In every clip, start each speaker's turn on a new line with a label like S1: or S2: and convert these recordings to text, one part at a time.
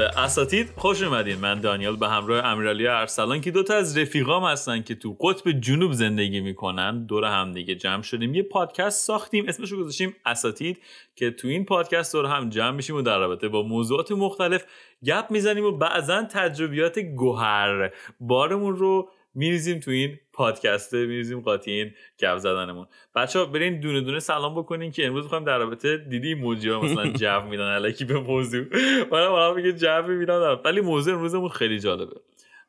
S1: به اساتید خوش اومدین. من دانیال به همراه امیرعلی ارسلان که دوتا از رفیقام هستن که تو قطب جنوب زندگی می‌کنن. دور هم دیگه جمع شدیم. یه پادکست ساختیم. اسمشو گذاشتیم اساتید که تو این پادکست دور هم جمع میشیم و در رابطه با موضوعات مختلف گپ می‌زنیم و بعضا تجربیات گوهر. بارمون رو میریزیم تو این پادکسته میریزیم قاطی این گپ زدنمون. بچه ها برین دونه دونه سلام بکنین که امروز می‌خوایم در رابطه دیدی موجی ها مثلا جو میدن علکی به موضوع. منم حالا میگه جو میدن ولی موضوع امروزمون خیلی جالبه.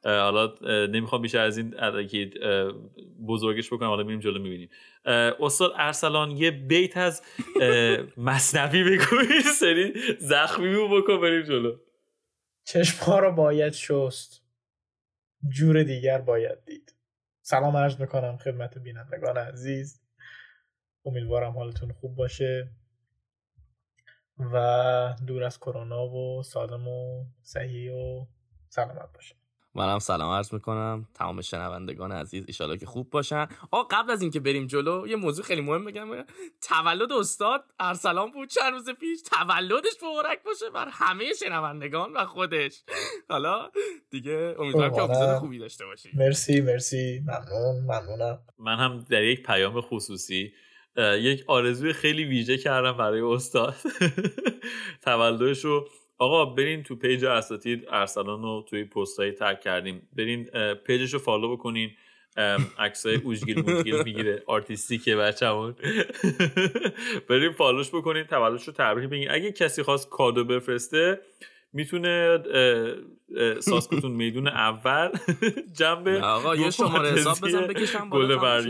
S1: حالا نمی‌خوام بیشتر از این علکی بزرگش بکنم حالا میریم جلو می‌بینیم. استاد ارسلان یه بیت از مصنوی بگوی سری زخمی بکن بریم جلو.
S2: چشم رو باید شست. جور دیگر باید دید. سلام عرض می‌کنم خدمت بینندگان عزیز. امیدوارم حالتون خوب باشه و دور از کرونا و سالم و صحیح و سلامت باشه
S3: منم سلام عرض می‌کنم. تمام شنوندگان عزیز ایشالا که خوب باشن. آ قبل از اینکه بریم جلو یه موضوع خیلی مهم بگم. تولد استاد ارسلان بود چند روز پیش. تولدش مبارک باشه بر همه شنوندگان و خودش. حالا دیگه امیدوارم که اپیزود خوبی داشته باشی
S2: مرسی مرسی. ممنون ممنونم.
S1: من هم در یک پیام خصوصی یک آرزوی خیلی ویژه کردم برای استاد. تولدش رو آقا برین تو پیج اساتید ارسلان رو توی پستایی تگ کردیم. برین پیجش رو فالو بکنین. عکسای اوجگیل موجگیل می‌گیره. آرتیستیکه بچه‌مون. بریم فالوش بکنین تولدش رو تبریک بگین. اگه کسی خواست کادو بفرسته می‌تونه ساسکتون میدون اول. جنب
S3: آقا یه شماره حساب بزن بکشم بالا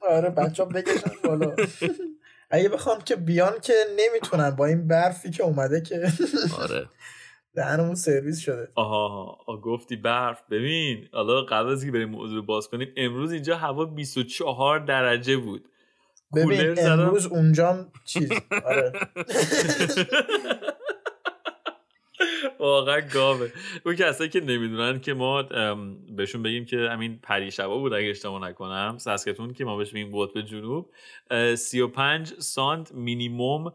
S2: آره بچه بکشن بالا. اگه بخوام که بیان که نمی‌تونن با این برفی که اومده که
S3: آره.
S2: دهنمون سرویس شده.
S1: آها آه گفتی برف. ببین حالا قبل از که بریم موضوع باز کنیم. امروز اینجا هوا 24 درجه بود.
S2: ببین امروز اونجام چیز. آره.
S1: واقعا گاوه. اون کسایی که نمی‌دونن که ما بهشون بگیم که همین پریشبا بود اگه اشتباه نکنم ساسکتون که ما بهش میگیم قطب جنوب 35 سانت مینیموم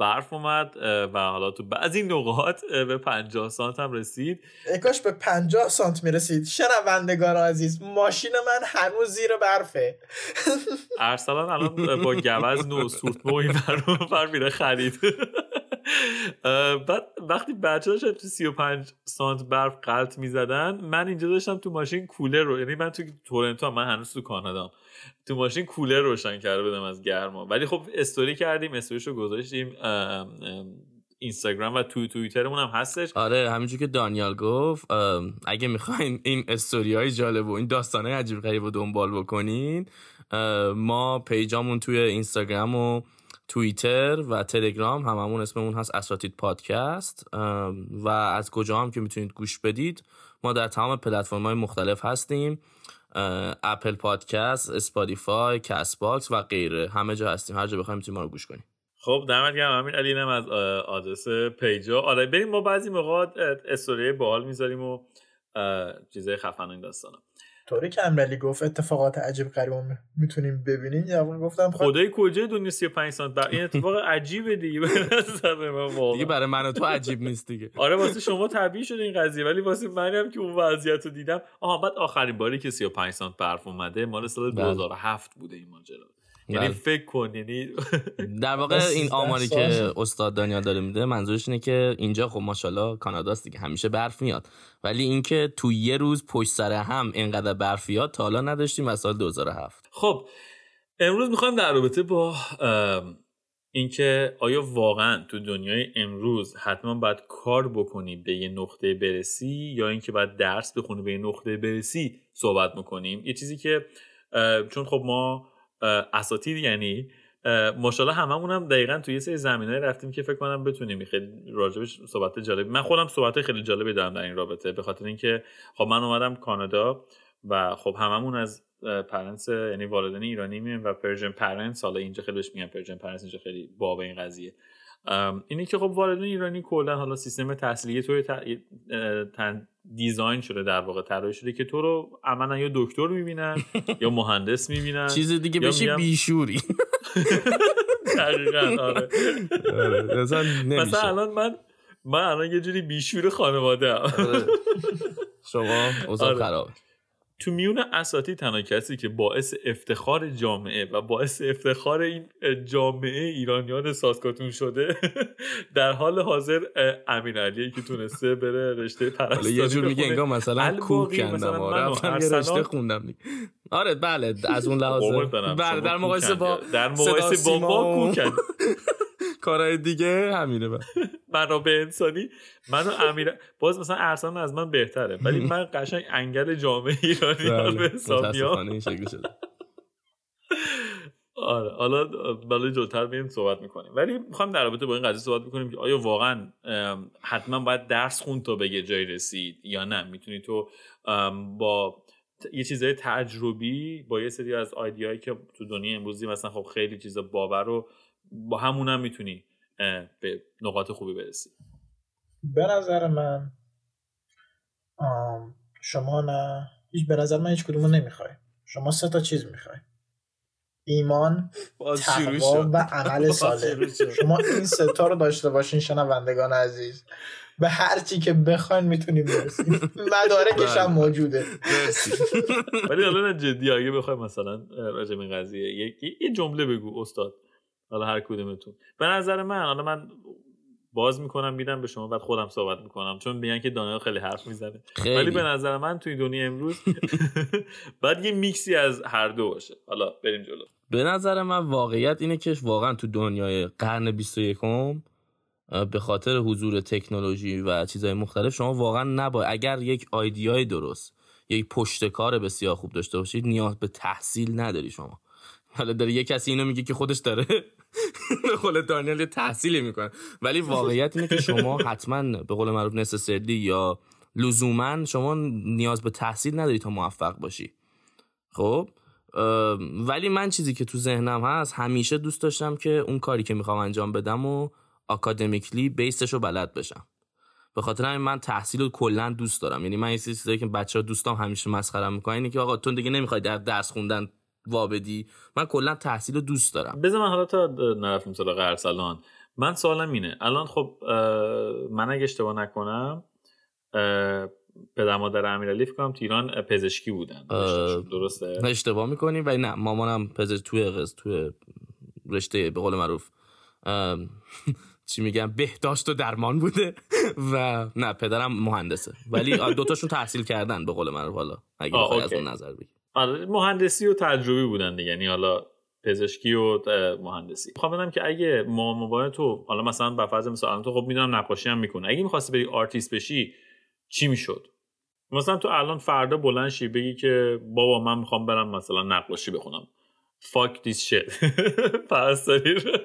S1: برف اومد و حالا تو بعضی نقاط به 50 سانت هم رسید.
S2: کاش به 50 سانت می‌رسید. شنوندگان عزیز ماشین من هنوز زیر برفه.
S1: ارسلان الان با گوزن و سورتمه و این بر میره خرید. بعد وقتی بچه داشتن تو 35 سانت برف قلط می‌زدن من اینجا داشتم تو ماشین کولر رو یعنی من تو تورنتو من هنوز تو کانادا تو ماشین کولر روشن کرده بدم از گرما. ولی خب استوری کردیم استوریش رو گذاشتیم اینستاگرام و تو توییترمون هم هستش.
S3: آره همینجور که دانیال گفت اگه می‌خواین این استوری های جالب و این داستان های عجیب غریب رو دنبال بکنین ما پیجامون توی اینستاگرام و توییتر و تلگرام هممون اسممون هست اساتید پادکست. و از کجا هم که می‌تونید گوش بدید ما در تمام پلتفرم های مختلف هستیم. اپل پادکست اسپاتیفای کست باکس و غیره. همه جا هستیم. هر جا بخواین می‌تونید ما رو گوش کنین.
S1: خب دمت گرم همین علی. از آدرس page ا. آره بریم ما بعضی موقع استوری باحال می‌ذاریم و چیزای خفن این داستانا.
S2: طوری که امیرعلی گفت اتفاقات عجیب غریب می‌تونیم ببینیم یا گفتم
S1: خود خدای کجا دنیا 35 سانت؟ بر این اتفاق عجیبه دیگه
S3: دیگه برای من و تو عجیب نیست دیگه.
S1: آره واسه شما طبیعی شده این قضیه ولی واسه منم که اون وضعیت رو دیدم. آها بعد آخرین باری که 35 سانت برف اومده مال سال 2007 بله. بوده این ماجرا. یعنی بله. فکر کن یعنی
S3: در واقع این آماری که استاد دانیال داره میده منظورش اینه که اینجا خب ماشاءالله کاناداست دیگه همیشه برف میاد. ولی اینکه تو یه روز پشت سر هم اینقدر برفیات تا حالا نداشتیم از سال 2007
S1: خب امروز می‌خوایم در رابطه با اینکه آیا واقعا تو دنیای امروز حتما باید کار بکنی به یه نقطه برسی یا اینکه باید درس بخونی به یه نقطه برسی صحبت می‌کنیم یه چیزی که چون خب ما اساتید یعنی ماشاءالله هممون هم دقیقا توی یه سری زمینه رفتیم که فکر کنم بتونیم. خیلی راجبش صحبت جالب من خودم صحبت خیلی جالبی دارم در این رابطه به خاطر اینکه خب من اومدم کانادا و خب هممون از parents یعنی والدین ایرانی میم و Persian parents. حالا اینجا خیلی بهش میگن Persian parents اینجا خیلی باب این قضیه. اینه که خب والدین ایرانی کلا حالا سیستم تحصیلی تو design شده در واقع طراحی شده که تو رو عملا یا دکتر می‌بینن یا مهندس می‌بینن
S3: چیز دیگه بشی بیشوری
S1: دقیقا آره, آره، مثلا الان من من الان یه جوری بیشور خانواده.
S3: آره. شما اوضاع
S1: آره. تو میون اساتی تنها کسی که باعث افتخار جامعه و باعث افتخار این جامعه ایرانیان ساسکاتون شده در حال حاضر امیرعلی که تونسته بره رشته پرستاری
S3: یه جور میگه. انگار مثلا کوک کندم رفتم یه
S1: ارسلان-
S3: رشته خوندم. آره بله از اون لحاظ. بله در مقایسه. با
S1: در مقایسه با کوکن
S3: کارهای دیگه همینه بله.
S1: منابع انسانی من و امیر باز مثلا ارسلان از من بهتره ولی من قشنگ انگل جامعه ایرانی به. حساب میام آره حالا بالا جلوتر بریم صحبت می‌کنیم ولی می‌خوایم در رابطه با این قضیه صحبت می‌کنیم که آیا واقعا حتما باید درس خون تا بگه جایی رسید یا نه می‌تونی تو با یه چیزای تجربی با یه سری از آیدیایی که تو دنیا امروزی مثلا خب خیلی چیزا باور رو با همون هم می‌تونی به نقاط خوبی برسی.
S2: به نظر من شما نه هیچ به نظر من هیچ کدومو نمی‌خوای. شما سه تا چیز می‌خوای. ایمان تقوا و عمل صالح. شما این سه تا رو داشته باشین شنوندگان عزیز. به هر چی که بخواین می‌تونیم برسیم مدارکش هم
S3: بله.
S2: موجوده.
S3: مرسی.
S1: ولی حالا جدی اگه بخوای مثلا راجع به این قضیه یه, یه جمله بگو استاد. حالا هر کدومتون. به نظر من حالا من باز می‌کنم میدم به شما بعد خودم صحبت می‌کنم. چون میگن که دانیال خیلی حرف می‌زنه. ولی به نظر من توی دنیا امروز باید یه میکسی از هر دو باشه. حالا بریم جلو.
S3: به نظر من واقعیت اینه که واقعا تو دنیای قرن 21 به خاطر حضور تکنولوژی و چیزهای مختلف شما واقعا نباید اگر یک آیدیای درست یک پشتکار بسیار خوب داشته باشید نیاز به تحصیل نداری شما. حالا داره یه کسی اینو میگه که خودش داره. به قول دانیل تحصیلی می‌کنه. ولی واقعیت اینه که شما حتما به قول معروف نسسرلی یا لزوما شما نیاز به تحصیل نداری تا موفق باشی. خب؟ ولی من چیزی که تو ذهنم هست همیشه دوست داشتم که اون کاری که می‌خوام انجام بدم و اکادمیکلی بیسش رو بلد بشم. به خاطر همین من تحصیل رو کلا دوست دارم. یعنی من سری چیزایی که بچه ها دوستام همیشه مسخرم می‌کنن اینه که آقا تو دیگه نمی‌خوای در درس خوندن وابدی من کلا تحصیل رو دوست دارم.
S1: بذار من حالا تا نرفتیم سراغ ارسلان. من سوالم اینه. الان خب من اگه اشتباه نکنم پدر مادر امیرعلی فکر کنم تو ایران پزشکی بودن. درسته؟
S3: نه اشتباه می‌کنی؟ ولی نه مامانم پزشک توی قز توی رشته به قول معروف. چی میگم بهداشت و درمان بوده. و نه پدرم مهندسه. ولی دوتاشون تحصیل کردن به قول معروف حالا. اگه بخوای از. اون نظر بگی.
S1: آره مهندسی و تجربی بودن دیگه یعنی حالا پزشکی و مهندسی. می‌خوام بدونم که اگه ما موبایل تو حالا مثلا به فرض مثال الان تو خب می‌دونم نقاشی هم می‌کنه. اگه می‌خواستی بری آرتیست بشی چی می‌شد؟ مثلا تو الان فردا بلند شی بگی که بابا من می‌خوام برم مثلا نقاشی بخونم. fuck this shit پرستاری رو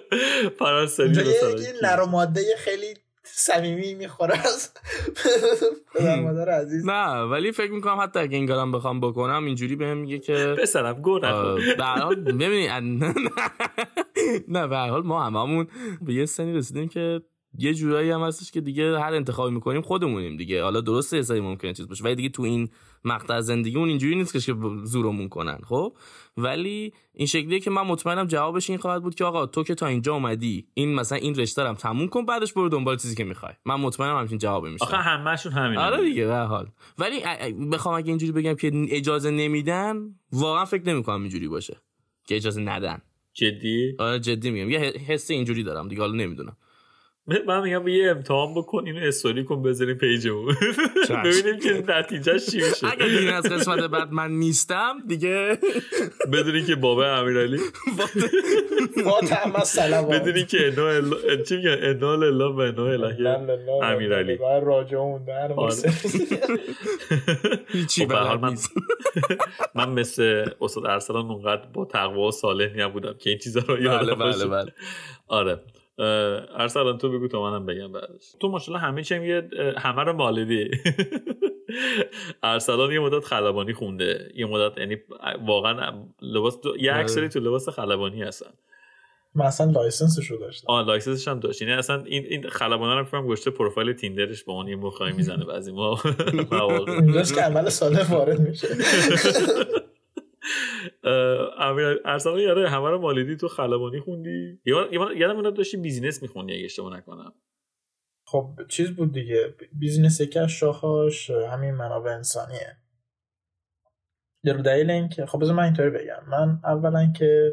S1: پرستاری رو
S2: یه
S1: مثلا
S2: خیلی صمیمی می‌خوره از پدر مادر عزیز.
S3: نه ولی فکر می‌کنم حتی اگه این کارم بخوام بکنم اینجوری بهم میگه که
S1: پسرم گو نخور.
S3: به هر حال ببینی نه به هر حال ما هممون به یه سنی رسیدیم که یه جورایی هم هستش که دیگه هر انتخابی می‌کنیم خودمونیم دیگه. حالا درسته یه سری ممکنه چیز باشه ولی دیگه تو این مقطع زندگی اون اینجوری نیست که زورمون کنن خب؟ ولی این شکلیه که من مطمئنم جوابش این خواهد بود که آقا تو که تا اینجا اومدی این مثلا این رشته رو هم تموم کن بعدش برو دنبال چیزی که می‌خوای. من مطمئنم همچین جوابی میشه.
S1: آخه همهشون همین
S3: آره دیگه. به حال. ولی بخوام اگه اینجوری بگم که اجازه نمیدن واقعا فکر نمی‌کنم اینجوری باشه که اجازه ندن.
S1: جدی؟
S3: آره جدی میگم. یه حس اینجوری دارم دیگه حالا نمی‌دونم.
S1: من میگم یه امتحان بکن اینو استوری کن بذاریم پیجمون. ببینیم که نتیجهش چی میشه.
S3: اگه دیگه از قسمت بعد من نیستم دیگه
S1: بدونی که بابا امیرعلی. بدونی که انا چی میگن؟ انا الله و انا الیه امیرعلی.
S2: راجعون در
S1: آره.
S3: هیچی
S1: خب، من- من مثل استاد ارسلان اونقدر با تقوا و صالح نبودم که این چیزا رو
S3: بله
S1: یادم
S3: بله
S1: باشه.
S3: بله.
S1: آره. ارسلان تو بگو تا منم بگم بعدش. تو ماشاءالله همه چیم یه همه رو مالدی ارسلان یه مدت خلبانی خونده. یه مدت یعنی واقعا لباس یه
S3: آره.
S1: اکثری تو لباس خلبانی هستن.
S2: من اصلا لایسنسش رو داشتم.
S1: آن لایسنسش هم داشت. یعنی اصلا این این خلبانا رو فکر گشته پروفایل تیندرش با اون یه مخای می‌زنه بعضی ما.
S2: اینجاست که عمل صالح وارد میشه.
S1: ارسلان یاره همه رو مالیدی تو خلبانی خوندی؟ یا- یا- یادم میاد داشتی بیزینس میخوندی اگه اشتباه نکنم.
S2: خب چیز بود دیگه. بیزینس یکی از شاخاش همین منابع انسانیه. در دلیل اینکه خب بذار من اینطوری بگم. من اولا که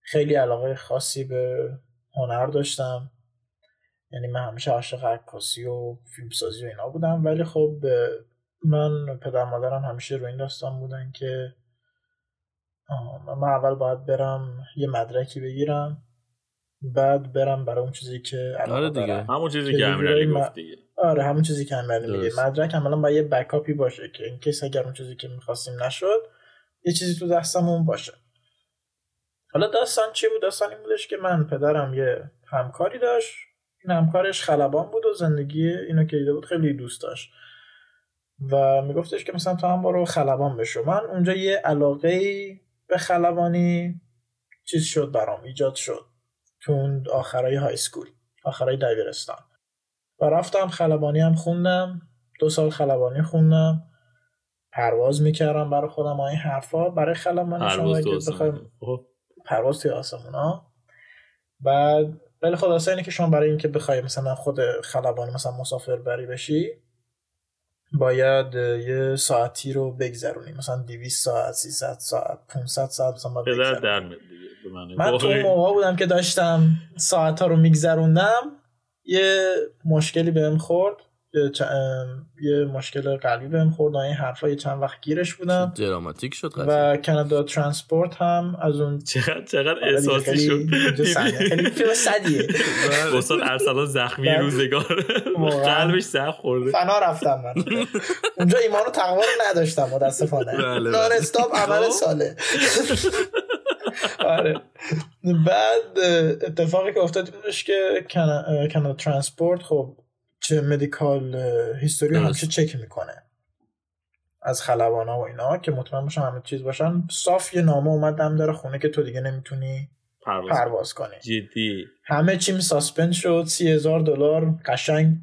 S2: خیلی علاقه خاصی به هنر داشتم. یعنی من همیشه عاشق عکاسی و فیلمسازی و اینا بودم. ولی خب من پدر مادرم همیشه رو این داستان بودن که من اول باید برم یه مدرکی بگیرم بعد برم برای اون چیزی که
S3: آره دیگه.
S1: همون چیزی که امیرعلی گفت دیگه.
S2: آره همون چیزی که امیرعلی میگه. مدرک عملا باید یه بکاپی باشه که این کیس اگر اون چیزی که می‌خواستیم نشد یه چیزی تو دستمون باشه. حالا داستان چی بود؟ داستان این بودش که من پدرم یه همکاری داشت. این همکارش خلبان بود و زندگی اینو که دیده بود خیلی دوست داشت. و میگفتش که مثلا تو هم برو خلبان بشو. من اونجا یه علاقه به خلبانی چیز شد برام ایجاد شد تو اون آخرای های سکول آخرای دبیرستان. و رفتم خلبانی هم خوندم دو سال خلبانی خوندم پرواز می‌کردم برای خودم این حرفا. برای خلبانی شما بخوایم خب. پرواز توی آسمون ها بعد ولی خلاصه اینه که شما برای اینکه بخوای مثلا خود خلبانی مثلا مسافر بری بشی باید یه ساعتی رو بگذرونی مثلا 200 ساعت 300 ساعت 500 ساعت مثلا باید
S1: در
S2: من تو موقع بودم که داشتم ساعت ها رو میگذروندم یه مشکلی بهم خورد. یه, یه مشکل قلبی بهم خورد این حرفا یه چند وقت گیرش بودم.
S3: دراماتیک شد
S2: و کانادا ترانسپورت هم از اون
S1: چقدر چقدر احساسی شد؟
S2: خیلی فیلم صدیه
S1: استاد ارسلان زخمی روزگار. قلبش زخم خورده.
S2: فنا رفتم من. اونجا ایمان و تقوا رو نداشتم متاسفانه.
S3: بله،
S2: نان استاپ عمل خب. ساله. آره. بعد اتفاقی که افتاد بودش که کانادا transport خب چه medical history همیشه چک می‌کنه. از خلبانا و اینا که مطمئن باشن همه چیز باشن. صاف یه نامه اومد دم در خونه که تو دیگه نمی‌تونی پرواز, پرواز کنی.
S1: جدی.
S2: همه چیم suspend شد سی هزار دلار قشنگ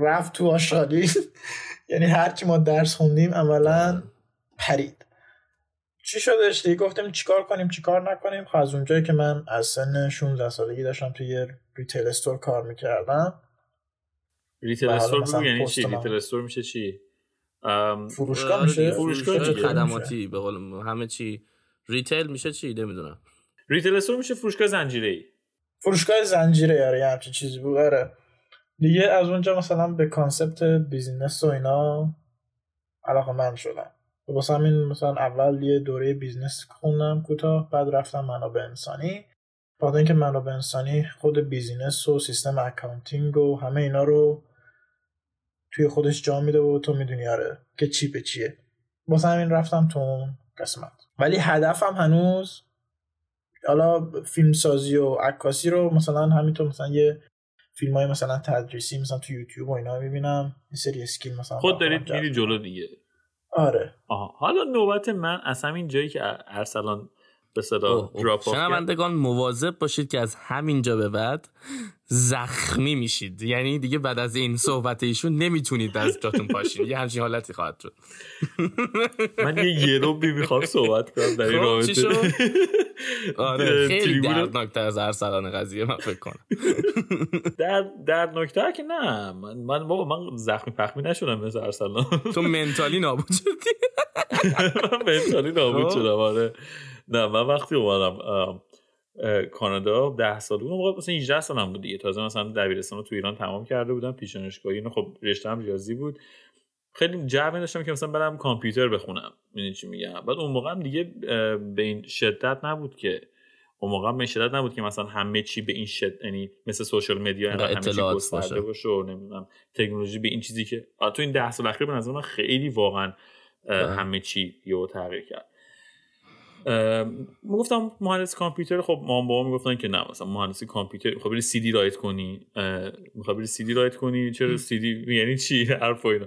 S2: رفت تو آشغالی یعنی هرچی ما درس خوندیم عملا پرید. چی شدش دیگه؟ گفتیم چیکار کنیم چیکار نکنیم؟ خب از اونجایی که من از سن 16 سالگی داشتم توی یه retail store کار می‌کردم.
S1: retail store بگو یعنی چی؟ retail store میشه چی؟
S2: فروشگاه میشه؟
S3: فروشگاه خدماتی به قول همه چی. retail میشه چی؟ نمی‌دونم.
S1: retail store میشه فروشگاه زنجیره ای
S2: فروشگاه زنجیره آره همچین چیزی بود آره. دیگه از اونجا مثلا به concept business و اینا علاقه‌مند شدم. واسه همین مثلا اول یه دوره business خوندم کوتاه بعد رفتم منابع انسانی. بعد اینکه منابع انسانی خود business و سیستم accounting و همه اینا رو توی خودش جا میده و تو می‌دونی آره که چی به چیه. واسه همین رفتم تو اون قسمت. ولی هدفم هنوز حالا فیلم سازی و عکاسی رو مثلا همینطور مثلا یه فیلم های مثلا تدریسی مثلا تو یوتیوب و اینا می‌بینم. یه سری skill مثلا
S1: خود دارید میری جلو دیگه.
S2: آره.
S1: آها. حالا نوبت من از همین جایی که ارسلان به صدا دراپ
S3: شنوندگان مواظب باشید که از همینجا به بعد زخمی میشید. یعنی دیگه بعد از این صحبت ایشون نمی‌تونید از جاتون پاشین. یه همچین حالتی خواهد شد.
S1: من یه یه بی می‌خوام صحبت کنم در این
S3: خب، رابطه. آره خیلی دردناکتر از هر سران قضیه من فکر کنم.
S1: در دردناکتر که نه. من من بابا من زخمی پخمی نشدم مثل ارسلان
S3: تو منتالی نابود شدی.
S1: من منتالی نابود خب. شدم آره. نه من وقتی اومدم کانادا ده سال بود موقع مثلا 18 سالم بود دیگه. تازه مثلا دبیرستان رو تو ایران تمام کرده بودم پیش دانشگاهی اینو خب رشته هم ریاضی بود. خیلی جو داشتم که مثلا برم کامپیوتر بخونم. می‌دونی چی میگم؟ بعد اون موقع هم دیگه به این شدت نبود که اون موقع به شدت نبود که مثلا همه چی به این شد یعنی مثل سوشال مدیا همه چی گسترده باشه. و نمی‌دونم تکنولوژی به این چیزی که تو این ده سال اخیر به نظر من خیلی واقعا همه چی یهو تغییر کرد. گفتم مهندس کامپیوتر خب ما بابا می‌گفتن که نه مثلا مهندسی کامپیوتر می‌خوای بری سی دی رایت کنی. می‌خوای بری سی دی رایت کنی چرا سی دی؟ یعنی چی؟ حرف اینا.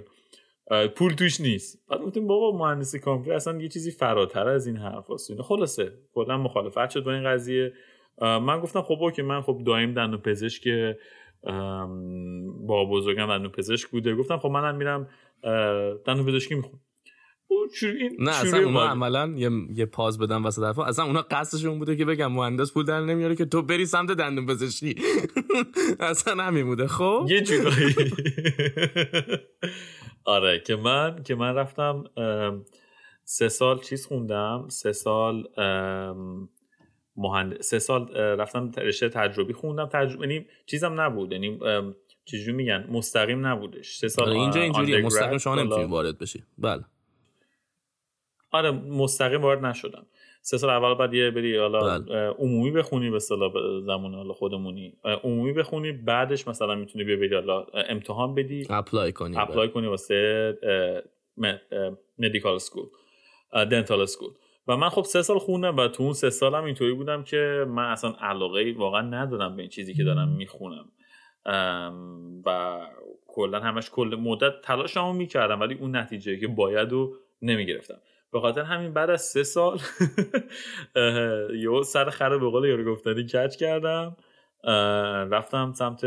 S1: پول توش نیست. بعد گفتیم بابا مهندسی کامپیوتر اصلا یه چیزی فراتر از این حرف هست خلاصه کلا مخالفت شد با این قضیه. من گفتم خب که من خب دایم دندون پزشک با بزرگم دندون پزشک بوده. گفتم خب منم میرم دندون پزشکی می‌خونم.
S3: نه اصلا اونا عملا یه, یه پاز بدن واسه حرفا. اصلا اونا قصدشون بوده که بگم مهندس پول در نمیاره که تو بری سمت دندون پزشکی. اصلا همین بوده. خب؟
S1: یه جورایی. آره که من که من رفتم سه سال چیز خوندم. سه سال مهند... سه سال رفتم رشته تجربی خوندم. تجربه یعنی چیزم نبود. یعنی چجوری میگن؟ مستقیم نبودش. سه سال
S3: آره اینجا اینجوریه. مستقیم شما نمی‌تونی وارد بشی. بله.
S1: آره مستقیم وارد نشدم. سه سال اول بعد یه بری حالا بله. عمومی بخونی به اصطلاح زمان حالا خودمونی. عمومی بخونی بعدش مثلا می‌تونی بیا بری حالا امتحان بدی.
S3: apply کنی
S1: apply کنی واسه medical school dental school و من خب سه سال خوندم و تو اون سه سالم اینطوری بودم که من اصلا علاقه واقعا ندارم به این چیزی که دارم می‌خونم. و کلا همش کل مدت تلاشمو می‌کردم ولی اون نتیجه که باید و نمی‌گرفتم. به خاطر همین بعد از سه سال یه سر خره به قول یارو گفتنی کچ کردم. رفتم سمت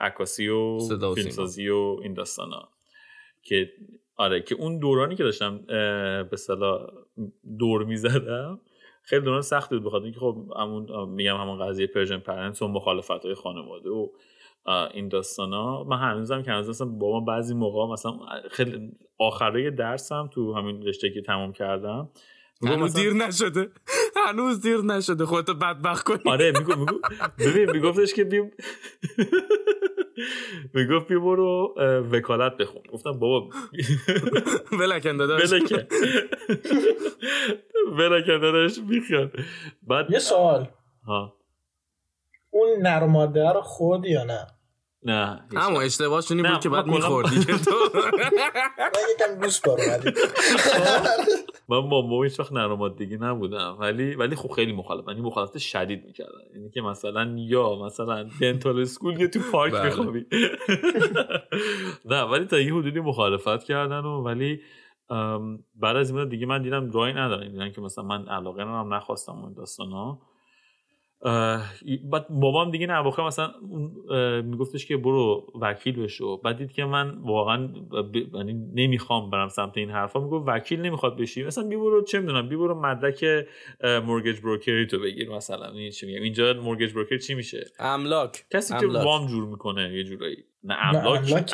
S1: عکاسی و فیلمسازی و این داستانا. که آره که اون دورانی که داشتم به اصطلاح دور می‌زدم خیلی دوران سخت بود. بخاطر اینکه خب همون میگم همون قضیه Persian parents و مخالفت های خانواده و این ها من هنوزم که هنوز با ما بعضی موقع مثلا خیلی آخره درسم تو همین رشته که تمام کردم.
S3: هنوز دیر نشده. هنوز دیر نشده. خودتو بدبخت کنی.
S1: آره میگو میگو. ببین میگفتش که بیم می‌گفت بیا برو وکالت بخون. گفتم بابا
S3: بلکن داداش.
S1: بلکن بلکن داداش بیخیال بعد
S2: یه سوال. ها. اون نرماده رو خود یا نه؟
S1: نه
S3: اما اشتباهش اینی بود که بعد میخوردی که تو.
S2: من یکم گوش بار
S1: من با هیچ وقت نرمادگی نبودم. ولی ولی خب خیلی مخالف یعنی مخالفت شدید می‌کردن یعنی که مثلا یا مثلا دنتال اسکول یا تو پارک بله. بخوابی نه ولی تا یه حدودی مخالفت کردن و ولی بعد از این دیگه من دیدم رای ندارم. دیدم که مثلا من علاقه هم نخواستم اون داستان ها بعد بابام دیگه نه مثلا میگفتش که برو وکیل بشو. بعد دید که من واقعا یعنی نمی‌خوام برم سمت این حرفا. می‌گفت وکیل نمی‌خواد بشی. مثلا بی برو چه می‌دونم بی برو مدرک مورگیج بروکری تو بگیر مثلا. این چی میگم؟ اینجا مورگیج بروکر چی میشه؟
S3: املاک
S1: کسی که وام جور می‌کنه یه جورایی. نه املاک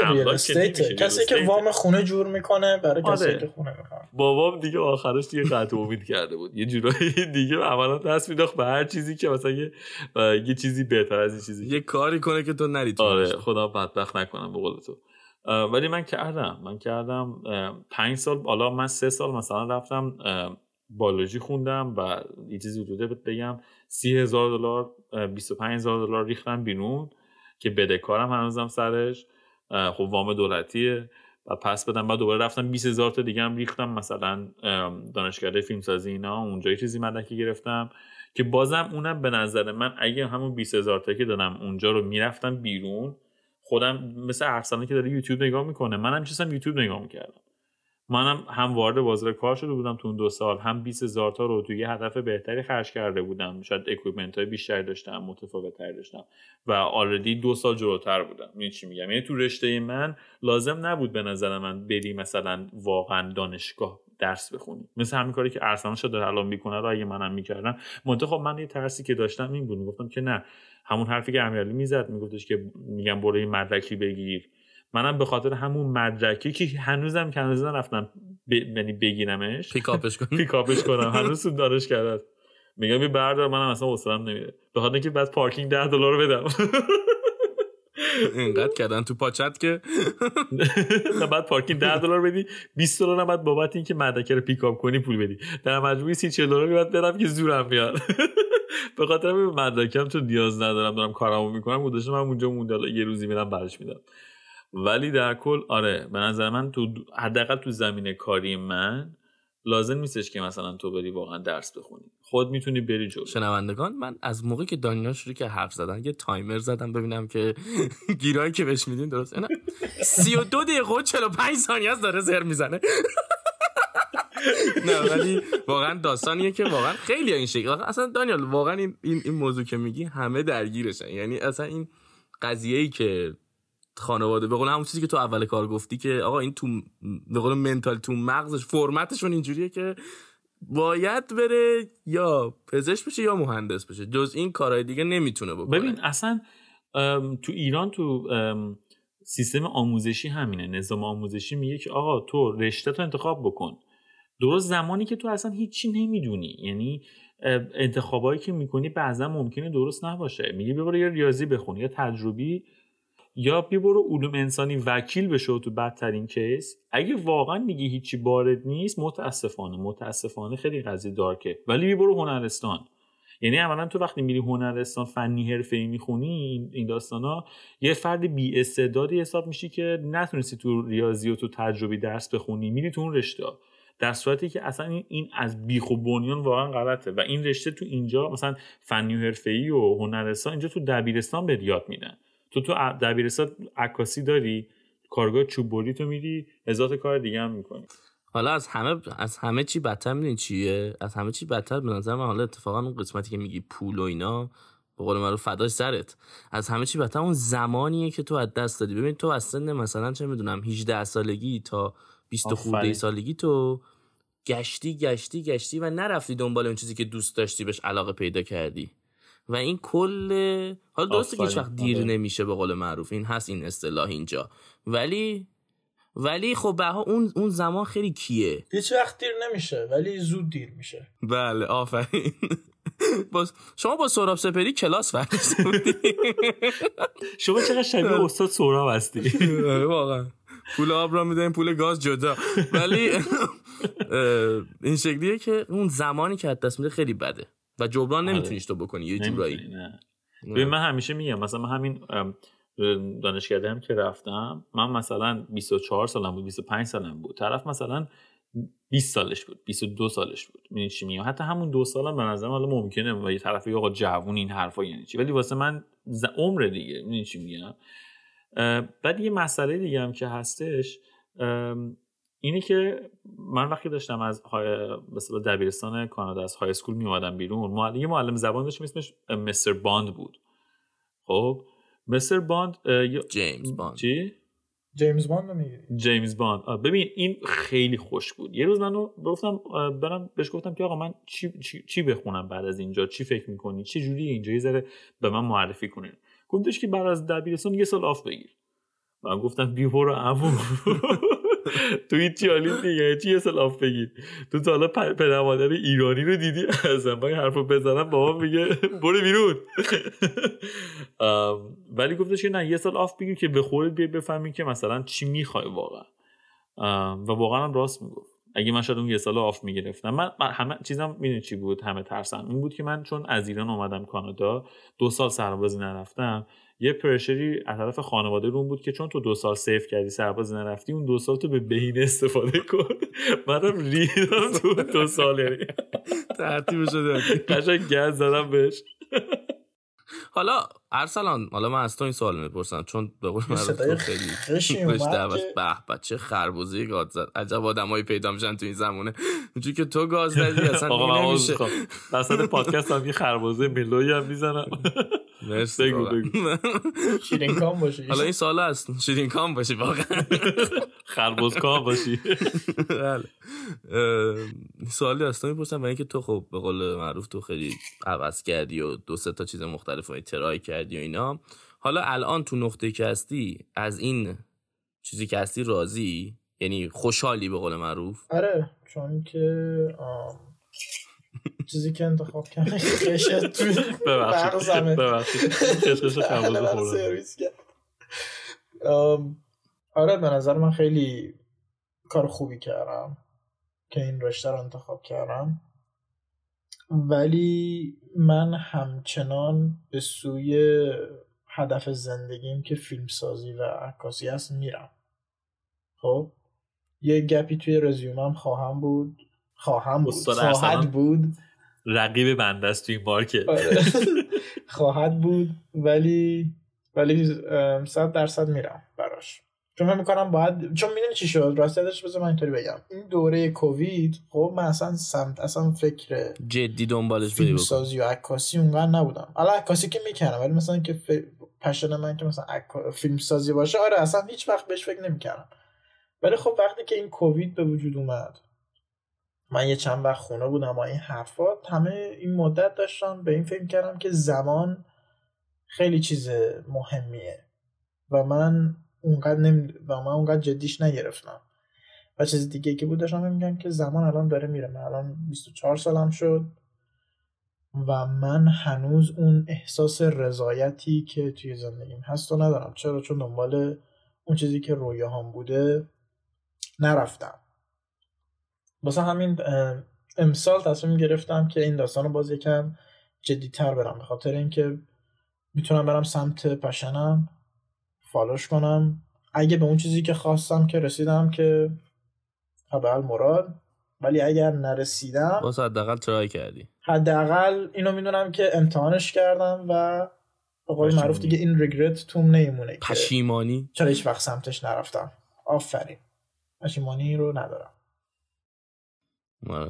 S2: کسی که وام خونه جور می‌کنه برای کسی آره. که خونه می‌کنه
S1: بابام دیگه آخرش دیگه قطع امید کرده بود. یه جورایی دیگه عملا دست میداخت به هر چیزی که مثلا یه, یه چیزی بهتر از این چیزی.
S3: یه کاری کنه که تو نری
S1: آره خدا بدبخت نکنم به قول تو. ولی من کردم من کردم پنج سال حالا من سه سال مثلا رفتم بالوژی خوندم و یه چیزی حدوده بگم سی هزار دلار بیست و پنج هزار دلار ریختم بیرون. که بدهکارم هنوزم سرش. خب وام دولتیه. و پس بدم. بعد دوباره رفتم 20 هزار تا دیگه هم ریختم. مثلا دانشکده فیلمسازی اینا اونجا یه چیزی مدرکی گرفتم که بازم اونم به نظر من اگه همون 20 هزار تا که دادم اونجا رو می‌رفتم بیرون خودم مثل ارسلان که داره یوتیوب نگاه می‌کنه منم چیزم یوتیوب نگاه می‌کردم. منم هم وارد بازار کار شده بودم تو اون دو سال هم 20 هزار تا رو توی هدف بهتری خرج کرده بودم. شاید اکویپمنت های بیشتری داشتم متفاوت داشتم و آردی دو سال جلوتر بودم. این چی میگم؟ یعنی تو رشته من لازم نبود به نظر من بری مثلا واقعا دانشگاه درس بخونی. مثل همین کاری که ارسلان شده الان می‌کنه رو اگه منم می‌کردم. منتها خب من یه ترسی که داشتم این بود. گفتم که نه. همون حرفی که امیرعلی می‌زد میگفتش که میگم برو مدرکی بگیر. منم به خاطر همون مدرکی که هنوزم که هنوز نرفتم یعنی بگیرمش.
S3: پیکاپش کنم
S1: پیکاپش کنم. هنوز تو دانش کرده میگم بی بردار منم اصلا حوصله‌ام نمیده. به خاطر اینکه بعد پارکینگ 10 دلار رو بدم.
S3: اینقدر کردن تو پاچت که.
S1: نه بعد پارکینگ 10 دلار بدی. 20 دلار هم بعد بابت اینکه مدرک رو پیکاپ کنی پول بدی. در مجموع 30 40 دلار بعد برم که زورم میاد به خاطر مدرکم تو نیاز ندارم دارم کارامو می‌کنم گذاشتم من اونجا مونده یه روزی میرم برش میدم. ولی در کل آره به نظر من تو حداقل تو زمینه کاری من لازم نیستش که مثلا تو بری واقعا درس بخونی. خود می‌تونی بری جلو.
S3: شنوندگان من از موقعی که دانیال شروع که حرف زدن یه تایمر زدم ببینم که گیرایی که بهش میدین درست نه. 32 دقیقه و 45 ثانیه داره زر می‌زنه. نه ولی واقعا داستانیه که واقعا خیلی این شکل اصلا دانیال واقعا این این, این موضوع که میگی همه درگیرشن. یعنی اصلا این قضیه ای که خانواده. به قول همون چیزی که تو اول کار گفتی که آقا این تو به قول منتال تو مغزش فرمتشون اینجوریه که باید بره یا پزشک بشه یا مهندس بشه. جز این کارهای دیگه نمی‌تونه بکنه.
S1: ببین اصلا تو ایران تو سیستم آموزشی همینه. نظام آموزشی میگه که آقا تو رشته تو انتخاب بکن. درست زمانی که تو اصلا هیچی نمی‌دونی. یعنی انتخابایی که می‌کنی بعضا ممکنه درست نباشه. میگه ببره یا ریاضی بخون یا تجربی یا برو علوم انسانی وکیل بشه تو بدترین کیس. اگه واقعا میگی هیچی وارد نیست متاسفانه متاسفانه خیلی قضیه دارکه. ولی برو هنرستان. یعنی اولا تو وقتی میری هنرستان فنی ای می‌خونی این داستانا یه فرد بی استعدادی حساب میشی که نتونستی تو ریاضی و تو تجربی درس بخونی میری تو اون رشته. در صورتی که اصلا این از بیخ و بنیان واقعا غلطه. و این رشته تو اینجا مثلا فنی و ای و هنرستان اینجا تو دبیرستان به یاد میدن. تو تو دبیرستان عکاسی داری؟ کارگاه چوب تو میری ازات کار دیگه هم می‌کنی.
S3: حالا از همه از همه چی بدتر می‌دونی چیه؟ از همه چی بدتر به نظر من حالا اتفاقا اون قسمتی که میگی پول و اینا به قول معروف فدای سرت. از همه چی بدتر اون زمانیه که تو از دست دادی. ببین تو از سن مثلا چه می‌دونم 18 سالگی تا 20 خورده سالگی تو گشتی گشتی گشتی و نرفتی دنبال اون چیزی که دوست داشتی بهش علاقه پیدا کردی. و این کل حالا درسته که هیچ وقت دیر آره. نمیشه به قول معروف. این هست این اصطلاح اینجا. ولی ولی خب به اون اون زمان خیلی کیه؟
S2: هیچ وقت دیر نمیشه ولی زود دیر میشه.
S3: بله آفرین. باز شما با سوراب سپری کلاس بودی
S1: شما چقدر شبیه استاد سوراب هستی؟
S3: آره، واقعا. پول آب را می‌دهیم پول گاز جدا. ولی این شکلیه که اون زمانی که دست میده خیلی بده. و جبران آره. نمیتونیش تو بکنی یه جورایی.
S1: ببین من همیشه میگم مثلا من همین دانشکده هم که رفتم من مثلا 24 سالم بود 25 سالم بود. طرف مثلا 20 سالش بود 22 سالش بود. می‌دونی چی میگم؟ حتی همون دو سالم به نظرم حالا ممکنه و یه طرفی آقا جوون این حرفا یعنی چی؟ ولی واسه من عمر دیگه. می‌دونی چی میگم؟ بعد یه مسئله دیگه هم که هستش اینه که من وقتی داشتم از مثلا دبیرستان کانادا از high school می اومدم بیرون یه معلم زبان داشتم اسمش Mr. Bond بود. خب؟ Mr. Bond
S3: جیمز باند.
S2: چی؟ جیمز باند میگی؟
S1: جیمز باند. ببین این خیلی خوش بود. یه روز منو گفتم برم بهش گفتم که آقا من چی, چی, چی بخونم بعد از اینجا؟ چی فکر می‌کنی؟ چه جوری اینجا یه ذره به من معرفی کنین گفتش که بعد از دبیرستان یه سال off بگیر. من گفتم بی برو تو هیچ چیالی دیگه. چی off بگیر تو تا حالا پدر ایرانی رو دیدی؟ از من حرفو بزنم بابا میگه برو بیرون. ولی گفتش که نه یه سال off بگیر که به خودت بیای بفهمی که مثلا چی می‌خوای واقعا. و واقعا هم راست می‌گفت. اگه من شاید اون یه سال off می‌گرفتم. من همه چیزم می‌دونی چی بود؟ همه ترسم. این بود که من چون از ایران اومدم کانادا دو سال سربازی نرفتم. یه پرشری از طرف خانواده روم بود که چون تو دو سال سیف کردی سرباز نرفتی اون دو سال تو به بهینه استفاده کن منم ریدم تو دو سال یعنی
S3: ترتیب شده.
S1: قشنگ گز زدم بهش.
S3: حالا ارسلان حالا من از تو این سوال می‌پرسم چون به قول من خیلی به بچه خربوزی گاز زد. عجب آدمایی پیدا میشن تو این زمونه. اونجوری که تو گاز زدی اصلا نمیشه.
S1: وسط پادکست هم یه خربوزه ملوی هم می‌زنم.
S3: مرسی بگو بگو.
S2: شیرین کام باشی
S3: حالا این سال هست. شیرین کام باشی واقعا.
S1: خربوز کام باشی.
S3: بله. سوالی هست می‌پرسم و اینکه تو خب به قول معروف تو خیلی عوض کردی و دو سه تا چیز مختلف رو try کردی و اینا. حالا الان تو نقطه که هستی از این چیزی که هستی راضی؟ یعنی خوشحالی به قول معروف؟
S2: آره چون که چیزی که انتخاب کردم خشت تو
S1: ببخشید. ببخشید.
S2: آره به نظر من خیلی کار خوبی کردم که این رشته رو انتخاب کردم. ولی من همچنان به سوی هدف زندگیم که فیلمسازی و عکاسی هست میرم. خب؟ یه گپی توی رزیومم خواهم بود. خواهم بود. خواهد بود.
S1: رقیب بنده است توی مارکت
S2: آره. خواهد بود ولی ولی صد درصد میرم براش. چون من می‌کنم باید چون می‌دونی چی شد؟ راستش بذار من اینطوری بگم. این دوره کووید خب من اصلا سمت اصلا فکر
S3: جدی دنبالش
S2: فیلم سازی و عکاسی اونقدر نبودم. حالا عکاسی که می‌کنم ولی مثلا که پشن من که مثلا فیلم سازی باشه آره اصلا هیچ وقت بهش فکر نمی‌کردم. ولی خب وقتی که این کووید به وجود اومد من یه چند وقت خونه بودم و این حرفات همه این مدت داشتم به این فکر کردم که زمان خیلی چیز مهمیه و من اونقدر نمی... و من اونقدر جدیش نگرفتم. و چیز دیگه که بود داشتم میگم که زمان الان داره میره. من الان 24 سالم شد و من هنوز اون احساس رضایتی که توی زندگیم هست و ندارم. چرا؟ چون دنبال اون چیزی که رویاهام بوده نرفتم. واسه همین امسال تصمیم گرفتم که این داستان رو باز یکم جدیتر برم به خاطر اینکه می‌تونم برم سمت پشنم فالوش کنم. اگه به اون چیزی که خواستم که رسیدم که فبل مراد ولی اگر نرسیدم
S3: باز حداقل ترای کردی.
S2: حداقل اینو می‌دونم که امتحانش کردم و به قول معروف دیگه این ریگرت توم نمیمونه
S3: پشیمانی؟
S2: چرا هیچ وقت سمتش نرفتم. آفرین. پشیمانی رو ندارم.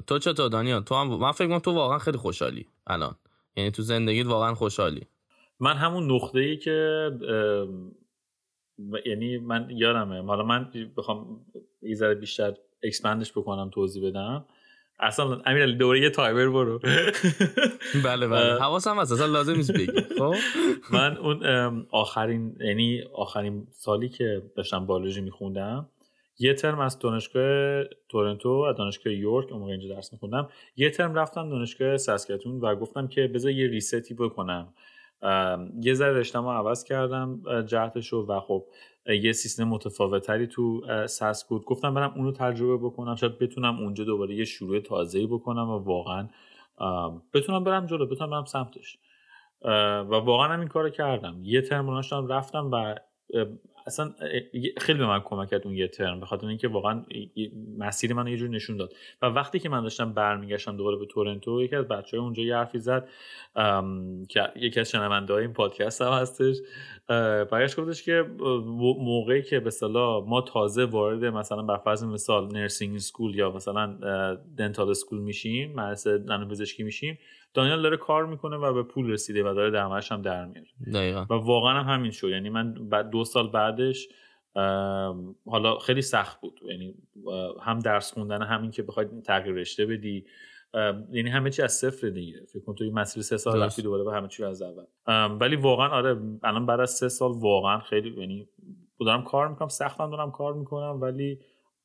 S3: تو چطور دانیال؟ تو هم من فکر کنم تو واقعا خیلی خوشحالی الان. یعنی تو زندگیت واقعا خوشحالی.
S1: من همون نقطه ای که یعنی من یادمه. حالا من بخوام یه ذره بیشتر expand ش بکنم توضیح بدم. اصلا امیر دوره یه timer برو.
S3: بله بله. حواسم هست. اصلا لازم نیست بگی. خب؟
S1: من اون آخرین یعنی آخرین سالی که داشتم بالوژی میخوندم یه ترم از دانشگاه تورنتو و دانشگاه یورک اون اینجا درس میخوندم یه ترم رفتم دانشگاه ساسکاتون و گفتم که بذار یه reset ی بکنم. یه ذره رشتم عوض کردم جهتشو و خب یه سیستم متفاوتتری تو ساس بود. گفتم برم اونو تجربه بکنم شاید بتونم اونجا دوباره یه شروع تازه‌ای بکنم و واقعا بتونم برم جلو بتونم برم سمتش. و واقعا هم این کارو کردم. یه ترم داشتم رفتم و اصلا خیلی به من کمک کرد اون یه ترم به خاطر اینکه واقعا مسیر من یه جور نشون داد. و وقتی که من داشتم برمیگشتم دوباره به تورنتو یکی از بچه های اونجا یه حرفی زد که یکی از شنونده های این پادکست هم هستش برگشت گفتش که موقعی که به صلاح ما تازه وارد مثلا بر فرض مثال نرسینگ سکول یا مثلا دنتال سکول میشیم مدرسه پزشکی میشیم دانیال داره کار می‌کنه و به پول رسیده و داره درآمدش هم در میاره.
S3: دقیقا.
S1: و واقعا هم همین شد. یعنی من بعد دو سال بعدش حالا خیلی سخت بود. یعنی هم درس خوندن همین که بخواید تغییر رشته بدی. یعنی همه چی از صفر دیگه. فکر کن توی مسیر سه سال رفتی دوباره به همه چی از اول. ولی واقعا آره الان بعد از سه سال واقعا خیلی یعنی دارم کار می‌کنم سختم دارم کار می‌کنم ولی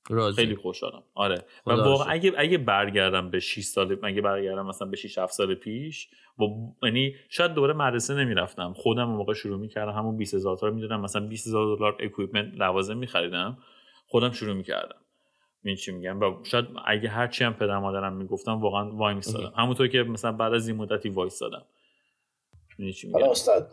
S3: راضی.
S1: خیلی خوشحالم. آره. و واقعا اگه اگه برگردم به 6 سال اگه برگردم مثلا به 6 7 سال پیش و یعنی شاید دوباره مدرسه نمی‌رفتم. خودم موقع شروع می‌کردم همون 20000 تا رو می‌دادم. مثلا 20000 دلار اکویپمنت لوازم میخریدم. خودم شروع می‌کردم. این چی میگم؟ و شاید اگه هر چی هم پدر مادرم می‌گفتم واقعا وای میستادم. همونطور که مثلا بعد از این مدتی وایستادم.
S2: حالا استاد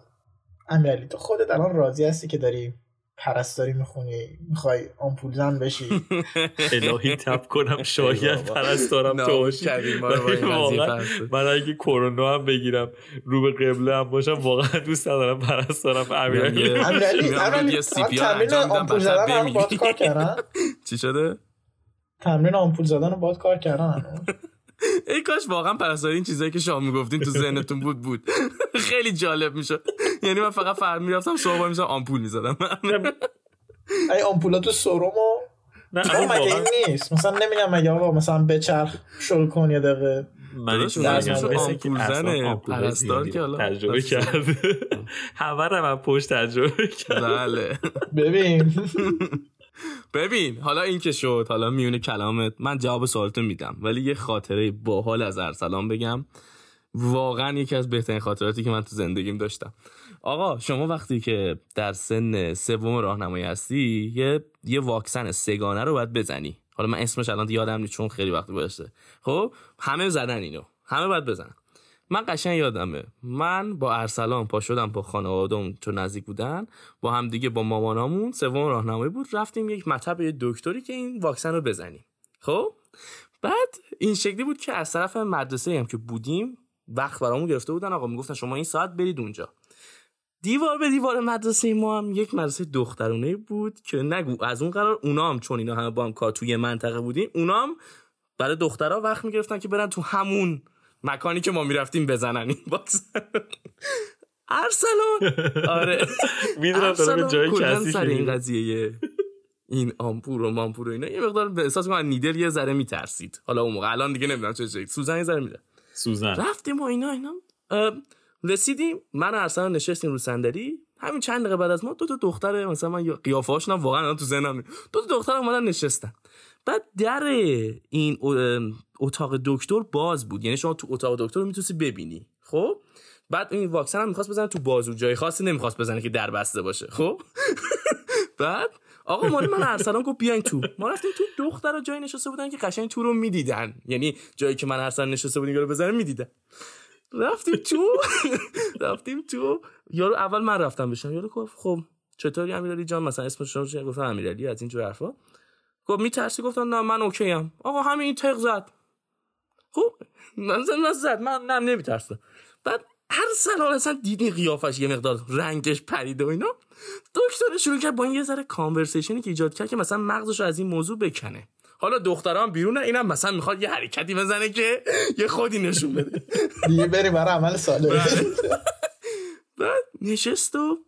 S2: امیرعلی تو خودت الان راضی هستی که داری پرستاری می‌خونی می‌خوای آمپول زن بشی.
S1: الهی تپ کنم شاید پرستارم تو باشی من اگه کرونا هم بگیرم رو به قبله هم باشم واقعا دوست ندارم پرستارم
S2: امیرعلی امیرعلی تمرین آمپول زدن هم باد کار کردن؟
S3: چی شده؟
S2: تمرین آمپول زدن رو باد کار کردن
S3: ای کاش واقعا پرستاری این چیزایی که شما می‌گفتین تو ذهنتون بود بود. خیلی جالب می‌شد. یعنی من فقط فر می‌رفتم صبح میشم آمپول می‌زدم.
S2: ای آمپولا تو سرومو نه مگه این نیست؟ مثلا نمیگم مگه آقا مثلا بچرخ شل کن یه دقیقه.
S1: من
S3: آمپول زنه. پرستار که حالا.
S1: تجربه کرده. همه رو من پشت تجربه کرده
S3: بله.
S2: ببین.
S3: ببین حالا این که شد حالا میونه کلامت من جواب سوالتو میدم ولی یه خاطره باحال از ارسلان بگم. واقعا یکی از بهترین خاطراتی که من تو زندگیم داشتم. آقا شما وقتی که در سن سوم راهنمایی هستی یه یه واکسن سگانه رو باید بزنی. حالا من اسمش الان یادم نیست چون خیلی وقت گذشته. خب؟ همه زدن اینو. همه باید بزنن. من قشنگ یادمه. من با ارسلان پا شدم با خانوادم چون نزدیک بودن با هم دیگه با مامانامون سوم راهنمایی بود. رفتیم یک مطب یه دکتری که این واکسن رو بزنیم. خب؟ بعد این شکلی بود که از طرف مدرسه هم که بودیم وقت برامون گرفته بودن. آقا می‌گفتن شما این ساعت برید اونجا. دیوار به دیوار مدرسه ما هم یک مدرسه دخترونه بود که نگو از اون قرار اونا هم چون اینا همه با هم کار توی منطقه بودیم اونا هم برای دخترها وقت می‌گرفتن که برن تو همون مکانی که ما می‌رفتیم بزنن این باکس ارسلان. آره.
S1: می‌دونم داره جای کسی
S3: سر این قضیه این آمپور و مامپور و اینا. یه مقدار به احساس کنم نیدل یه ذره میترسید. حالا اون موقع. الان دیگه نمی‌دونم چه چه سوزن یه ذره میده.
S1: سوزن.
S3: رفتیم و اینا اینا. رسیدیم. من ارسلان نشستیم رو صندلی. همین چند دقیقه بعد از ما دو تا دختر مثلا من قیافه هاشون واقعا تو ذهنم دو تا دختر اومدن نشستن. بعد در این اتاق دکتر باز بود. یعنی شما تو اتاق دکتر رو می‌تونستی ببینی. خب؟ بعد این واکسن هم می‌خواست بزنه تو بازو. جای خاصی نمی‌خواست بزنه که در بسته باشه. خب؟ بعد آقا مال من ارسلان گفت بیاین تو. ما رفتیم تو دخترها جای نشسته بودن که قشنگ تو رو می‌دیدن. یعنی جایی که من ارسلان نشسته بودیم رو بزنه می‌دیدن. رفتیم تو. رفتیم تو. یارو اول من رفتم بشم یارو گفت خب چطوری امیرعلی جان؟ مثلا اسمش چیه گفتم امیرعلی از اینجور حرفا. گفت میترسی؟ گفتم نه من اوکی ام آقا همین این تق زد. خب من زد من نه نمیترسم. بعد هر سلام اصلا دیدی قیافش یه مقدار رنگش پریده و اینا. دکتر شروع کرد با این یه ذره کانورسیشنی که ایجاد کرد که مثلا مغزش رو از این موضوع بکنه. حالا دختران بیرونه اینم مثلا می‌خواد یه حرکتی بزنه که یه خودی نشون بده.
S2: دیگه بری برای عمل ساله
S3: بعد نشست و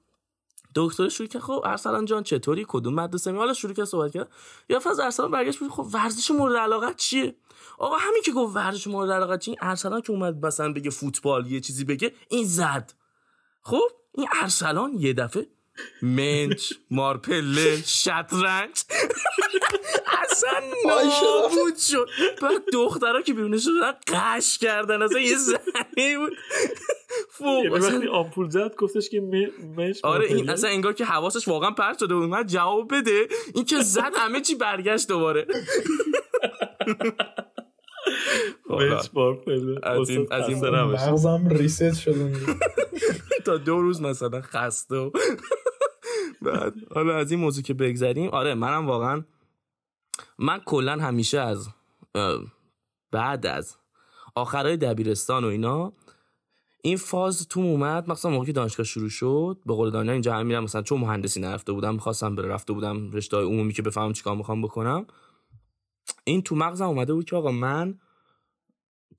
S3: دکتر شروع که خب ارسلان جان چطوری؟ کدوم مدرسه؟ می حالا شروع که صحبت کرد. یا فاز ارسلان برگشت بود خب ورزش مورد علاقت چیه؟ آقا همین که گفت ورزش مورد علاقت چیه ارسلان که اومد مثلا بگه فوتبال یه چیزی بگه این زد. خب این ارسلان یه دفعه منچ مارپله شطرنج اصلا نابود شد. بعد دخترها که بیرونش شدن قش کردن اصلا یه زنی بود.
S1: فوق. یعنی وقتی آمپول زد گفتش که مش
S3: آره این اصلا انگار که حواسش واقعا پرت شده بود. من جواب بده. این که زد همه چی برگشت دوباره.
S1: از این
S2: از این مغزم ریست شده
S3: تا دو روز مثلا خسته بعد حالا از این موضوع که بگذریم آره منم واقعا من کلا همیشه از بعد از آخرای دبیرستان و اینا این فاز تو اومد مثلا موقعی دانشگاه شروع شد به قول دانیا اینجا هم میرم مثلا چون مهندسی نرفته بودم می‌خواستم بره رفته بودم رشته عمومی که بفهمم چیکار می‌خوام بکنم. این تو مغزم اومده بود که آقا من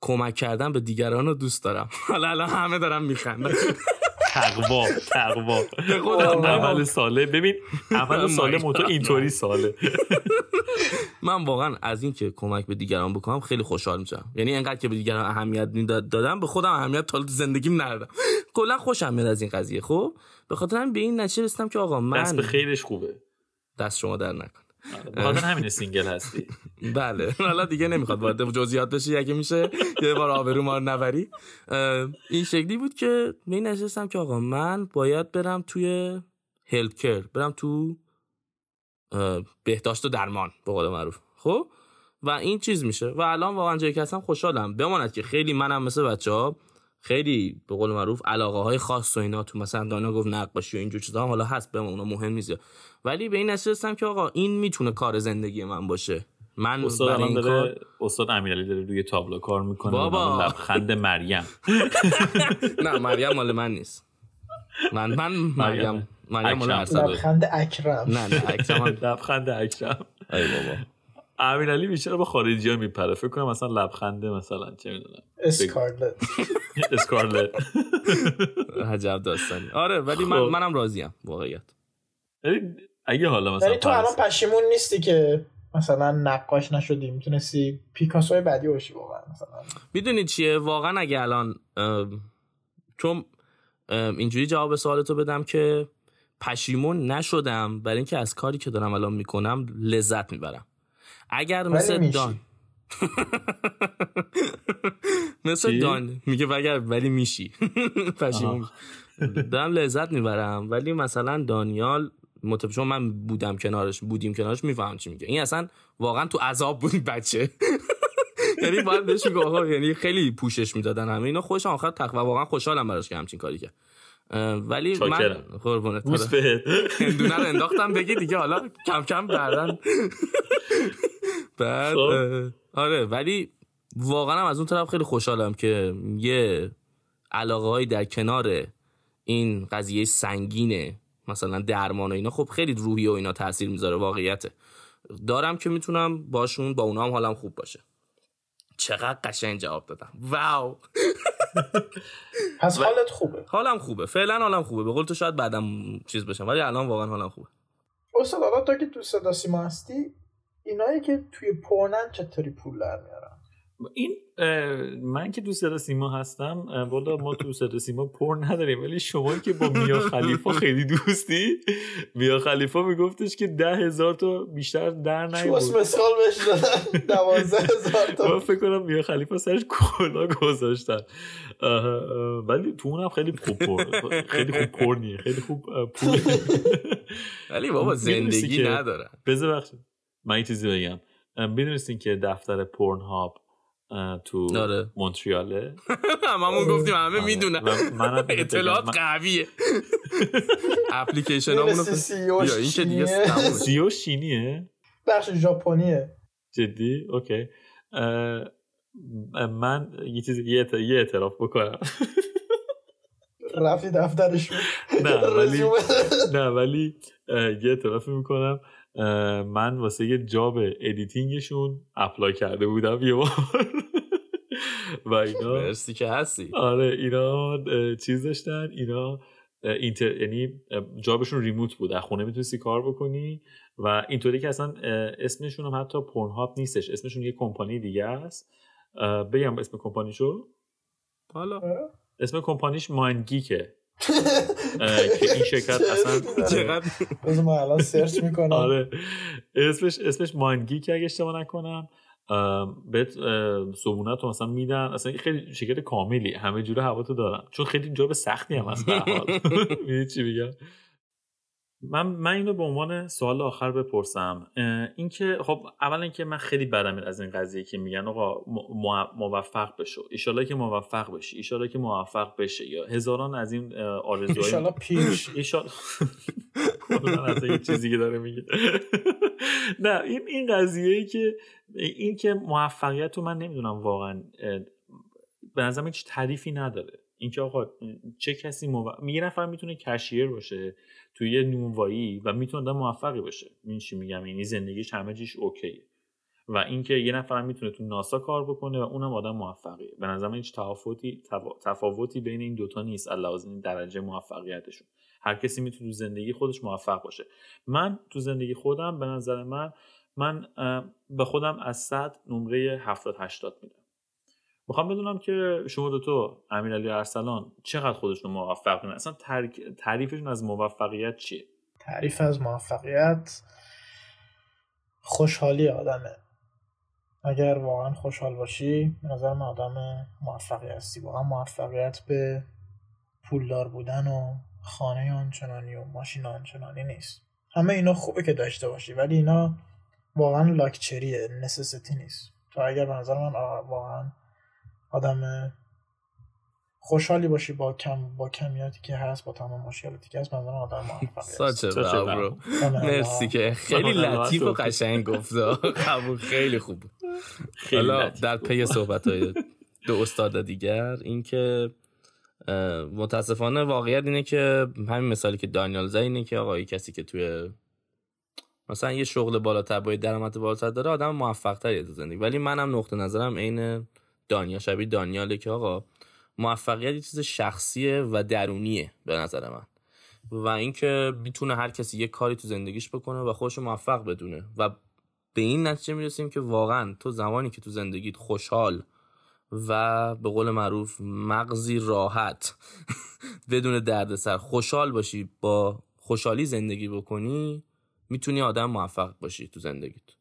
S3: کمک کردن به دیگران رو دوست دارم. حالا الان همه دارم میخندن.
S1: تقوا تقوا. به خودم اول ساله. ببین اول ساله موتو اینطوری ساله.
S3: من واقعا از این که کمک به دیگران بکنم خیلی خوشحال میشم. یعنی انقدر که به دیگران اهمیت دادم به خودم اهمیت تا زندگیم ندادم. کلا خوشم میاد از این قضیه. خب به خاطر به این نتیجه رسیدم که آقا من
S1: دست به خیرش خوبه.
S3: دست شما درد نکنه
S1: بخاطر همین single هستی.
S3: بله. حالا دیگه نمی‌خواد وارد جزئیات بشی اگه میشه یه بار آبرو ما نبری. این شکلی بود که می نشستم که آقا من باید برم توی هلت برم تو بهداشت و درمان به قول معروف. خب؟ و این چیز میشه. و الان واقعا جایی که هستم خوشحالم. بماند که خیلی منم مثل بچه ها خیلی به قول معروف علاقه های خاص و اینا تو مثلا دانا گفت نقاشی و اینجور چیزا حالا هست به اونا مهم نیست. ولی به این نتیجه که آقا این می‌تونه کار زندگی من باشه. من
S1: استاد این داره کار... استاد امیرعلی داره روی تابلو کار می‌کنه
S3: بابا.
S1: لبخند مریم.
S3: نه مریم مال من نیست. من من مریم. مریم. مال
S2: لبخند اکرم.
S3: نه نه اکرم
S1: لبخند اکرم.
S3: ای بابا.
S1: امیرعلی بیشتر با خارجی ها میپره. فکر کنم مثلا لبخنده مثلا چه می‌دونم.
S2: اسکارلت.
S1: اسکارلت.
S3: عجب داستانی. آره ولی من خب. منم راضیم واقعیت.
S1: اگه حالا مثلا
S2: تو الان پشیمون نیستی که مثلا نقاش نشدی می‌تونستی پیکاسو بعدی باشی واقعا مثلا.
S3: می‌دونی چیه؟ واقعا اگه الان چون اینجوری جواب سوالتو بدم که پشیمون نشدم برای اینکه از کاری که دارم الان می‌کنم لذت می‌برم. اگر مثل دان. مثل دان. میگه اگر ولی میشی. پشیمون دارم لذت می‌برم. ولی مثلا دانیال مطابق من بودم کنارش بودیم کنارش میفهم چی میگه. این اصلا واقعا تو عذاب بود بچه. یعنی باید بهش میگه یعنی خیلی پوشش می‌دادن همه اینا. خوش آخر تق و واقعا خوشحالم براش که همچین کاری کرد. ولی من قربونت هندونه رو انداختم بگی دیگه حالا کم کم بردن بعد خب. آره ولی واقعا هم از اون طرف خیلی خوشحالم که یه علاقه هایی در کنار این قضیه سنگینه مثلا درمان و اینا. خب خیلی روحی و اینا تاثیر می‌ذاره واقعیته. دارم که می‌تونم باشون با اونا هم حالم خوب باشه. چقدر قشنگ جواب دادم. واو!
S2: پس حالت خوبه.
S3: حالم خوبه. فعلا حالم خوبه. به قول تو شاید بعدم چیز بشم ولی الان واقعا حالم خوبه.
S2: استاد حالا تا که تو صدا سیما هستی اینایی که توی پرنن چطوری پول در میارن؟
S1: این من که تو صدا سیما هستم والا ما تو صدا سیما پر نداریم ولی شما که با میا خلیفا خیلی دوستی میا خلیفا میگفتش که ده هزار تا بیشتر در نیبود
S2: چوس مثال بهش دادن؟ دوازده هزار تا.
S1: من فکر کنم میا خلیفا سرش کلا گذاشتن. ولی تو اونم خیلی خوب پر خیلی خوب پر نیه خیلی خوب پول
S3: ولی بابا زندگی نداره.
S1: بذار بخشید من این چیزی بگم. می‌دونستین که دفتر پورن هاب تو
S3: آره.
S1: مونتریاله.
S3: هممون گفتیم همه می‌دونن اطلاعات قویه. اپلیکیشن همونو
S2: یا این که دیگه
S1: سیو شینیه؟
S2: بخش ژاپنیه.
S1: جدی؟ okay. من یه چیز یه اعتراف بکنم.
S2: رفتی دفترش.
S1: نه ولی نه ولی یه اعتراف می‌کنم. من واسه یه job editing شون apply کرده بودم یه بار. و اینا
S3: مرسی که هستی.
S1: آره اینا چیز داشتن. اینا اینتر یعنی جابشون ریموت بود. از خونه می‌تونستی کار بکنی و اینطوری که اصلا اسمشون هم حتی پورن هاب نیستش. اسمشون یه کمپانی دیگه است. بگم اسم کمپانیشو.
S3: حالا.
S1: اسم کمپانیش ماینگیکه که این شرکت اصلا
S3: چقدر؟
S2: من الان سرچ می‌کنم.
S1: آره. اسمش اسمش ماینگی که اگه اشتباه نکنم بهت صبونت رو مثلا میدن. اصلا خیلی شرکت کاملی. همه جوره هوا تو دارن. چون خیلی جاب سختی هم هست به حال. چی میگم؟ من من اینو به عنوان سوال آخر بپرسم. اینکه خب اولا اینکه من خیلی بدم از این قضیه که میگن آقا موفق بشو. ایشالا که موفق بشی. ایشالا که موفق بشه. یا هزاران از این آرزوهای
S2: ایشالا پیش.
S1: ایشالا چیزی که داره میگه. نه این این قضیه ای که این که موفقیت رو من نمی‌دونم واقعا به نظرم هیچ تعریفی نداره. اینکه آقا چه کسی مو... یه نفر می‌تونه کشیر باشه توی یه نونوایی و می‌تونه موفقی باشه. این چی میگم؟ یعنی زندگیش همه چیش اوکیه. و اینکه یه نفر می‌تونه تو ناسا کار بکنه و اونم آدم موفقیه. به نظر هیچ تفاوتی تفاوتی بین این دوتا نیست علاوه درجه موفقیتشون. هر کسی می‌تونه تو زندگی خودش موفق باشه. من تو زندگی خودم به نظر من من به خودم از 100 نمره 70 80 میدم. می‌خوام بدونم که شما دو تو امیرعلی ارسلان چقدر خودشون موفق میدن اصلا تعریفشون از موفقیت چیه؟
S2: تعریف از موفقیت خوشحالی آدمه. اگر واقعا خوشحال باشی نظر من آدم موفقی هستی. واقعا موفقیت به پولدار بودن و خانه آنچنانی و ماشین آنچنانی نیست. همه اینا خوبه که داشته باشی ولی اینا واقعا لاکچریه نسستی نیست. تو اگر به نظر من واقعا آدم خوشحالی باشی با کم با کمیاتی که هست با تمام مشکلاتی که هست من آدم
S3: مرسی که خیلی لطیف و قشنگ گفت. قبول. خیلی خوب حالا در پی صحبت های دو استاد دیگر اینکه متاسفانه واقعیت اینه که همین مثالی که دانیال زد اینه که آقای کسی که توی مثلا یه شغل بالاتر با درآمد بالاتر داره آدم موفق تریه تو زندگی. ولی منم نقطه نظرم عین دانیا شبیه دانیاله که آقا موفقیت یه چیز شخصیه و درونیه به نظر من. و اینکه می‌تونه هر کسی یه کاری تو زندگیش بکنه و خودش موفق بدونه. و به این نتیجه می‌رسیم که واقعا تو زمانی که تو زندگیت خوشحال و به قول معروف مغزی راحت بدون دردسر خوشحال باشی با خوشحالی زندگی بکنی می‌تونی آدم موفق باشی تو زندگیت.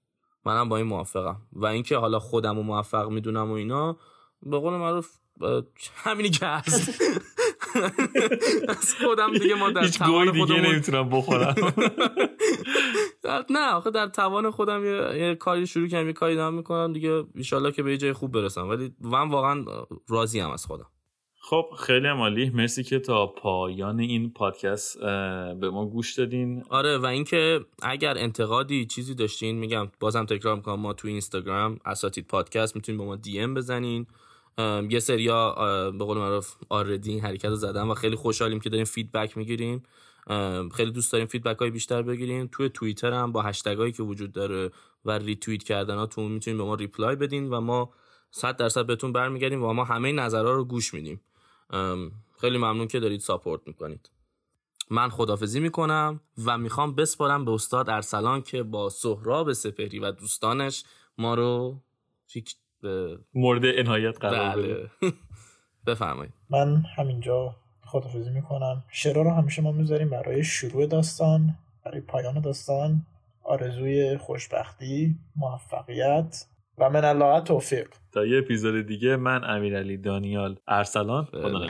S3: منم با این موافقم. و اینکه حالا خودم رو موفق می‌دونم و اینا به قول معروف همینی که هست. از خودم دیگه ما در
S1: هیچ گوی دیگه نمی‌تونم بخورم.
S3: نه آخه در توان خودم یه, یه کاری شروع کنم یه کاری دارم می‌کنم دیگه ایشالله که به یه جای خوب برسم. ولی من واقعا راضی‌ام از خودم.
S1: خب خیلی عالی. مرسی که تا پایان این پادکست به ما گوش دادین.
S3: آره و اینکه اگر انتقادی چیزی داشتین میگم بازم تکرار می‌کنم ما تو اینستاگرام اساتید پادکست می‌تونین با ما DM بزنین. یه سریا به قول معروف already حرکت رو زدن و خیلی خوشحالیم که داریم feedback می‌گیریم. خیلی دوست داریم feedback های بیشتر بگیریم. توی توییتر هم با هشتگ هایی که وجود داره و ریتوییت کردن ها تو می‌تونین به ما reply بدین و ما صد درصد بهتون برمیگردیم و ما همه نظرها رو گوش میدیم. خیلی ممنون که دارید support می‌کنید. من خدافزی می‌کنم و می‌خوام بسپارم به استاد ارسلان که با سهراب سپهری و دوستانش ما رو
S1: مورد عنایت قرار بله. بده.
S3: بفرمایید.
S2: من همینجا خدافزی می‌کنم. شعرها رو همیشه ما می‌ذاریم برای شروع داستان برای پایان داستان آرزوی خوشبختی موفقیت. و من الله توفیق.
S1: تا یه اپیزود دیگه من امیرعلی دانیال ارسلان خدا